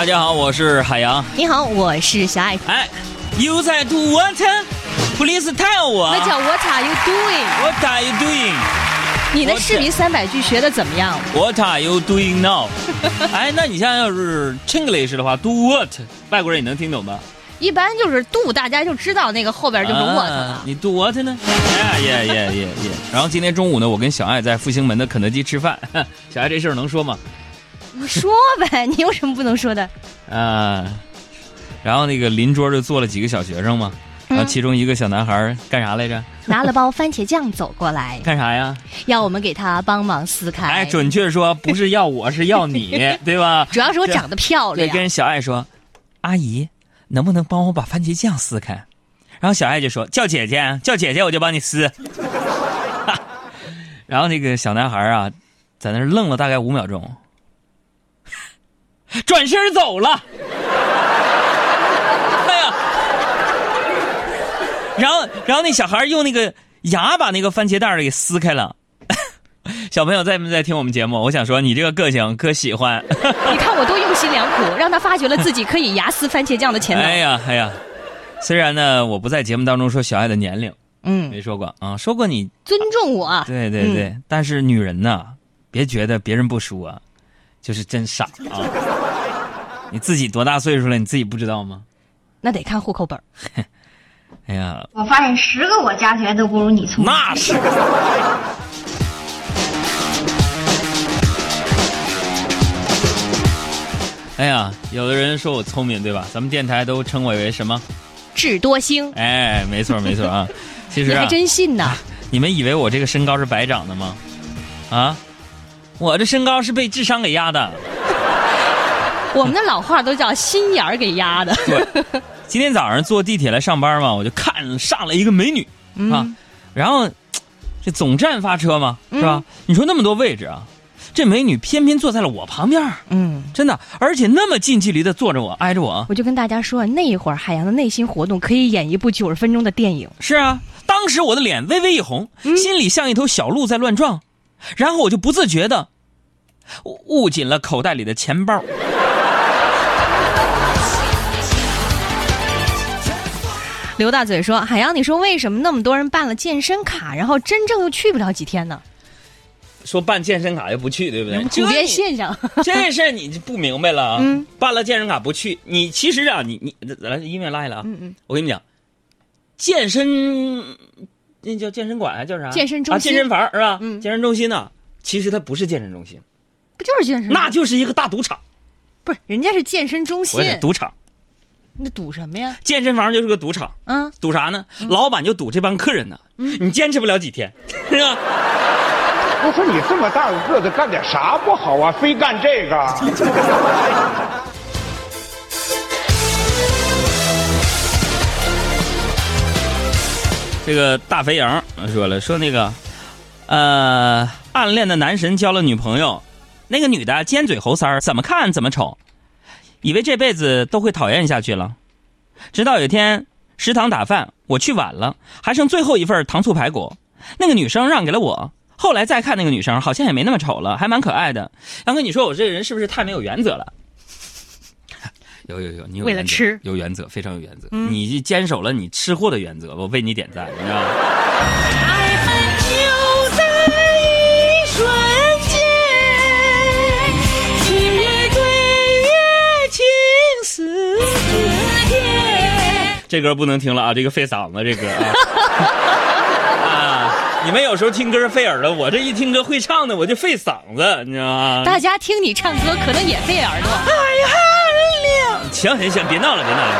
大家好，我是海洋。你好，我是小爱。哎，You 在 do what? Please tell 我。那叫 What are you doing？What are you doing? 你的市民三百句学的怎么样？What are you doing now? 哎，那你现在要是 Chinglish 的话，do what？外国人也能听懂吧？一般就是 do，大家就知道那个后边就是 what 了。啊你 do what 呢？？Yeah, yeah, yeah, yeah, yeah！然后今天中午呢，我跟小爱在复兴门的肯德基吃饭。小爱这事儿能说吗？你说呗，你有什么不能说的？啊，然后那个邻桌就坐了几个小学生嘛，然后其中一个小男孩干啥来着？拿了包番茄酱走过来，干啥呀？要我们给他帮忙撕开。哎，准确说不是要我，是要你，对吧？主要是我长得漂亮对，亮。跟小爱说，阿姨，能不能帮我把番茄酱撕开？然后小爱就说，叫姐姐，叫姐姐我就帮你撕。然后那个小男孩啊，在那愣了大概五秒钟，转身走了。哎呀，然后然后那小孩用那个牙把那个番茄袋儿给撕开了。小朋友在没在听我们节目？我想说，你这个个性可喜欢。你看我多用心良苦，让他发掘了自己可以牙撕番茄酱的潜能。哎呀哎呀，虽然呢，我不在节目当中说小爱的年龄，嗯，没说过啊，说过你，尊重我。对对对，但是女人呐，别觉得别人不说，就是真傻啊。你自己多大岁数了？你自己不知道吗？那得看户口本儿。哎呀，我发现十个我加起来都不如你聪明。那是。哎呀，有的人说我聪明，对吧？咱们电台都称我为什么？智多星，哎，没错没错啊。其实啊你还，真信呐？你们以为我这个身高是白长的吗？啊，我这身高是被智商给压的。我们的老话都叫心眼儿给压的。对，今天早上坐地铁来上班嘛，我就看上了一个美女啊，然后这总站发车嘛，是吧？你说那么多位置啊，这美女偏偏坐在了我旁边，嗯，真的，而且那么近距离的坐着我，挨着我。我就跟大家说，那一会儿海洋的内心活动可以演一部九十分钟的电影。是啊，当时我的脸微微一红，心里像一头小鹿在乱撞，然后我就不自觉的捂紧了口袋里的钱包。刘大嘴说：“海洋，你说为什么那么多人办了健身卡，然后真正又去不了几天呢？说办健身卡又不去，对不对？普遍现象。这事儿你就不明白了啊！嗯办了健身卡不去，你其实啊，你你来音乐拉下来啊！嗯嗯，我跟你讲，健身那叫健身馆还叫啥？健身中心啊，健身房是吧？嗯健身中心呢，其实它不是健身中心，不就是健身？那就是一个大赌场，不是人家是健身中心赌场，那赌什么呀？健身房就是个赌场，嗯，赌啥呢？老板就赌这帮客人呢，嗯你坚持不了几天，是吧？我说你这么大个个子，干点啥不好啊？非干这个？这个大肥羊说了，说那个，呃，暗恋的男神交了女朋友，那个女的尖嘴猴腮儿，怎么看怎么丑，以为这辈子都会讨厌下去了。直到有一天食堂打饭，我去晚了，还剩最后一份糖醋排骨，那个女生让给了我。后来再看那个女生，好像也没那么丑了，还蛮可爱的。杨哥，你说我这个人是不是太没有原则了？有有有，你有原则为了吃有原则，非常有原则。你坚守了你吃货的原则，我为你点赞，你知道吗？这歌不能听了啊，这个费嗓子，这歌啊。啊，你们有时候听歌费耳朵，我这一听歌会唱的，我就费嗓子，你知道吗？大家听你唱歌可能也费耳朵。太寒凉。行行行，别闹了，别闹了。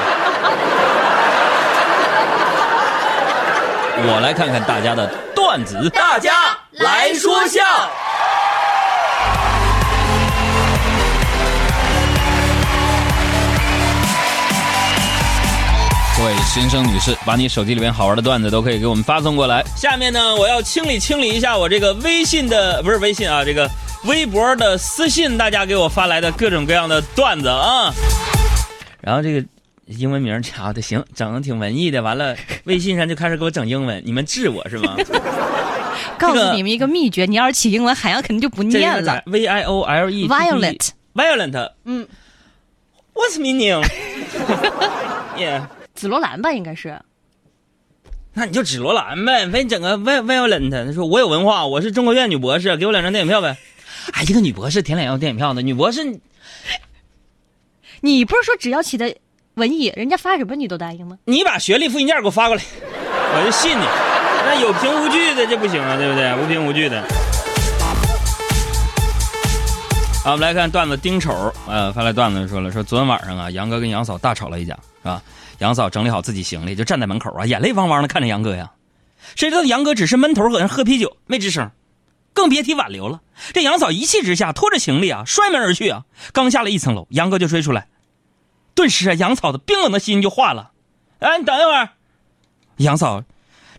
我来看看大家的段子，大家来说笑。各位先生女士，把你手机里面好玩的段子都可以给我们发送过来。下面呢，我要清理清理一下我这个微信的，不是微信啊，这个微博的私信，大家给我发来的各种各样的段子啊。然后这个英文名瞧的行，整的挺文艺的。完了，微信上就开始给我整英文，你们治我是吗？告诉你们一个秘诀，你要是起英文，海洋肯定就不念了。？V I O L E Violet Violent，嗯，What's meaning？紫罗兰吧，应该是。那你就紫罗兰呗，非整个 vi violent。他说我有文化，我是中国院女博士，给我两张电影票呗。哎，一个女博士填两张电影票呢？女博士，你不是说只要起的文艺，人家发什么你都答应吗？你把学历复印件给我发过来，我就信你。那有凭无据的这不行啊，对不对？无凭无据的。好，我们来看段子，丁丑呃发来段子说了，说昨天晚上啊，杨哥跟杨嫂大吵了一架，是吧？杨嫂整理好自己行李，就站在门口啊，眼泪汪汪的看着杨哥呀。谁知道杨哥只是闷头搁那喝啤酒，没吱声，更别提挽留了。这杨嫂一气之下拖着行李啊，摔门而去啊。刚下了一层楼，杨哥就追出来，顿时啊，杨嫂的冰冷的心就化了。哎，你等一会儿。杨嫂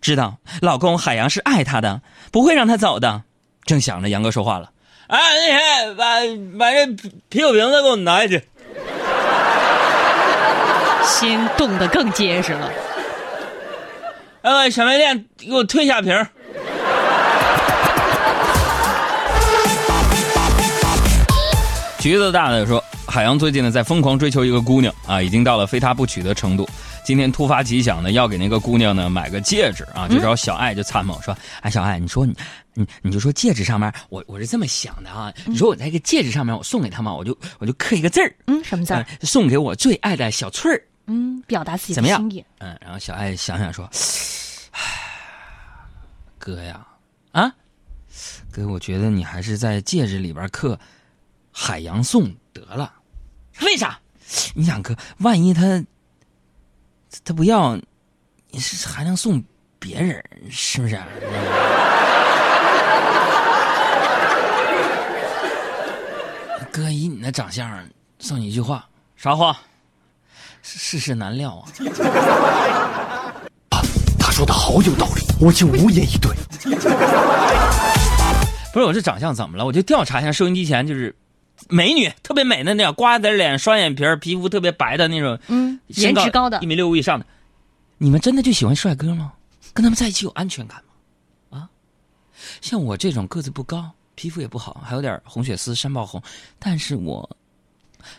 知道老公海洋是爱她的，不会让她走的。正想着，杨哥说话了：“哎，那，把把这啤酒瓶子给我拿下去。”心冻得更结实了。哎，小卖店给我退下瓶。橘子大大说，海洋最近呢在疯狂追求一个姑娘啊，已经到了非她不娶的程度。今天突发奇想呢，要给那个姑娘呢买个戒指啊，就找小爱就参谋说：“哎，小爱，你说你你你就说戒指上面，我我是这么想的啊，你说我在这个戒指上面我送给他嘛，我就我就刻一个字儿，嗯，什么字儿？送给我最爱的小翠儿。”嗯，表达自己怎么样心意。？嗯，然后小爱想想说：“ 唉，哥呀，啊，哥，我觉得你还是在戒指里边刻‘海洋颂’得了。为啥？你想哥，万一他他不要，你是还能送别人，是不是？哥，以你那长相，送你一句话，啥话？世事难料啊！啊 他说的好有道理，我竟无言以对。不是我这长相怎么了？我就调查一下收音机前就是美女，特别美的那样，瓜子脸、双眼皮皮肤特别白的那种，嗯，颜值高的一米六五以上的，你们真的就喜欢帅哥吗？跟他们在一起有安全感吗？啊，像我这种个子不高，皮肤也不好，还有点红血丝、山爆红，但是我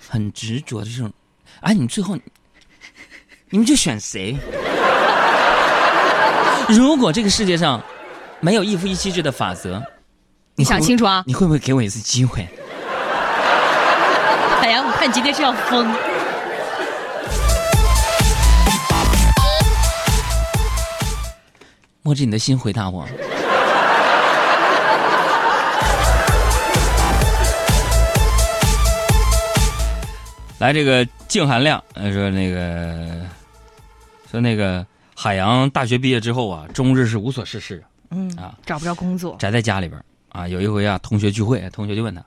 很执着的这种，哎，你们最后你们就选谁？如果这个世界上没有一夫一妻制的法则，你想清楚啊！你会不会给我一次机会？海洋，我看你今天是要疯。摸着你的心回答我。来，这个静含量呃说那个说那个海洋大学毕业之后啊，终日是无所事事嗯啊，找不着工作。宅在家里边儿啊。有一回啊，同学聚会，同学就问他：“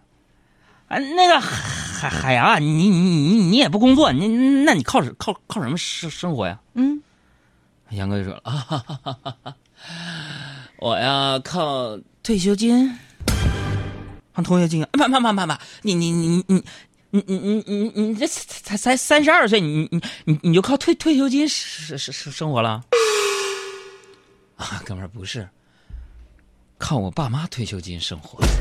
哎，那个海海洋啊，你你你你你也不工作，你那你靠什靠靠什么生生活呀？”嗯，杨哥就说了啊哈哈哈哈哈，我呀靠退休金。让同学惊讶，慢慢慢慢慢，你你你你你你你你你这才才三十二岁，你你你你就靠退退休金生生生生活了？啊，哥们儿不是，靠我爸妈退休金生活。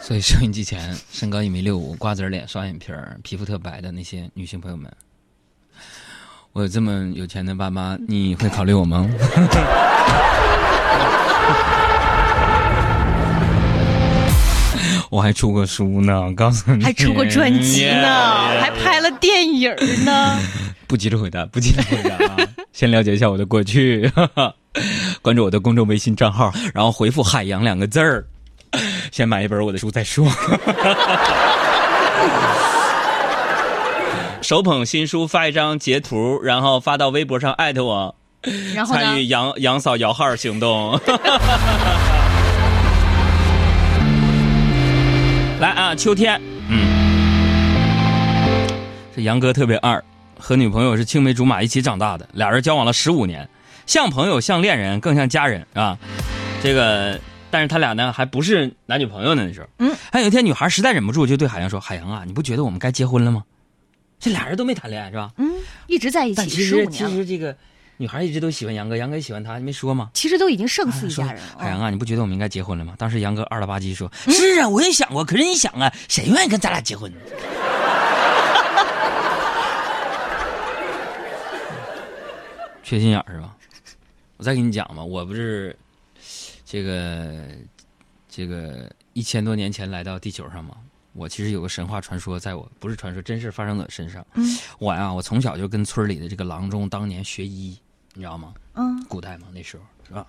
所以收音机前身高一米六五、瓜子脸、双眼皮、皮肤特白的那些女性朋友们，我有这么有钱的爸妈，你会考虑我吗？我还出过书呢，告诉你，还出过专辑呢，还拍了电影呢。不急着回答，不急着回答啊！先了解一下我的过去，哈 哈关注我的公众微信账号，然后回复“海洋”两个字儿，先买一本我的书再说。手捧新书，发一张截图，然后发到微博上艾特我，然后参？与杨杨嫂摇号行动。来啊，秋天，嗯，这杨哥特别二，和女朋友是青梅竹马一起长大的，俩人交往了十五年，像朋友，像恋人，更像家人啊。这个，但是他俩呢还不是男女朋友呢那时候。嗯，还有一天，女孩实在忍不住就对海洋说：“海洋啊，你不觉得我们该结婚了吗？这俩人都没谈恋爱是吧？嗯，一直在一起但其实其十五年了。实这个女孩一直都喜欢杨哥，杨哥也喜欢她，你没说吗？其实都已经胜似一家人了。海洋啊，你不觉得我们应该结婚了吗？当时杨哥二了吧唧说：“是啊，我也想过，可是你想啊，谁愿意跟咱俩结婚呢？” 缺心眼儿是吧？我再给你讲吧，我不是这个这个一千多年前来到地球上吗？我其实有个神话传说，在我不是传说，真事发生在我身上。嗯我呀，我从小就跟村里的这个郎中当年学医，你知道吗？嗯，古代嘛，那时候是吧？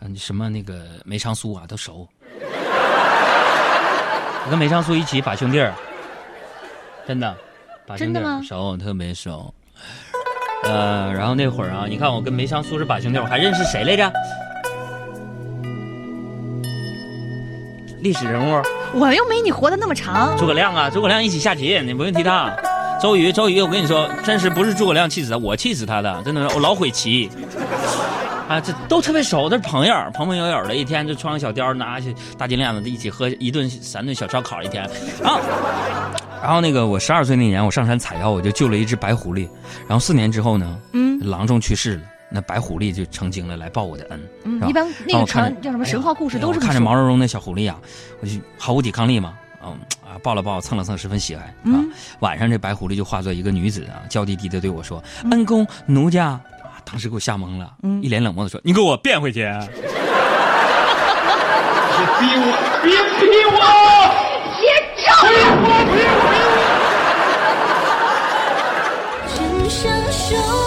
嗯，什么那个梅长苏啊，都熟。我 跟梅长苏一起把兄弟儿，真的，把兄弟熟，特别熟。呃，然后那会儿啊，你看我跟梅长苏是把兄弟，我还认识谁来着？历史人物我又没你活的那么长。诸葛亮啊，诸葛亮一起下棋，你不用提他。周瑜，周瑜，我跟你说，真是不是诸葛亮气死他，我气死他的，真的是，我老悔棋。啊，这都特别熟，都是朋友，朋朋友友的，一天就穿个小貂，拿起大金链子，一起喝一顿三顿小烧烤一天。啊，然后那个我十二岁那年，我上山采药，我就救了一只白狐狸。然后四年之后呢，嗯郎中去世了，那白狐狸就成精了，来报我的恩。嗯，一般那个传叫什么神话故事都这么说。我看着毛茸茸的小狐狸啊，我就毫无抵抗力嘛，啊抱了抱蹭了蹭十分喜爱啊晚上这白狐狸就化作一个女子啊娇滴滴的对我说恩公奴家啊当时给我吓懵了嗯一脸冷漠的说你给我变回去 别逼我别逼我别招我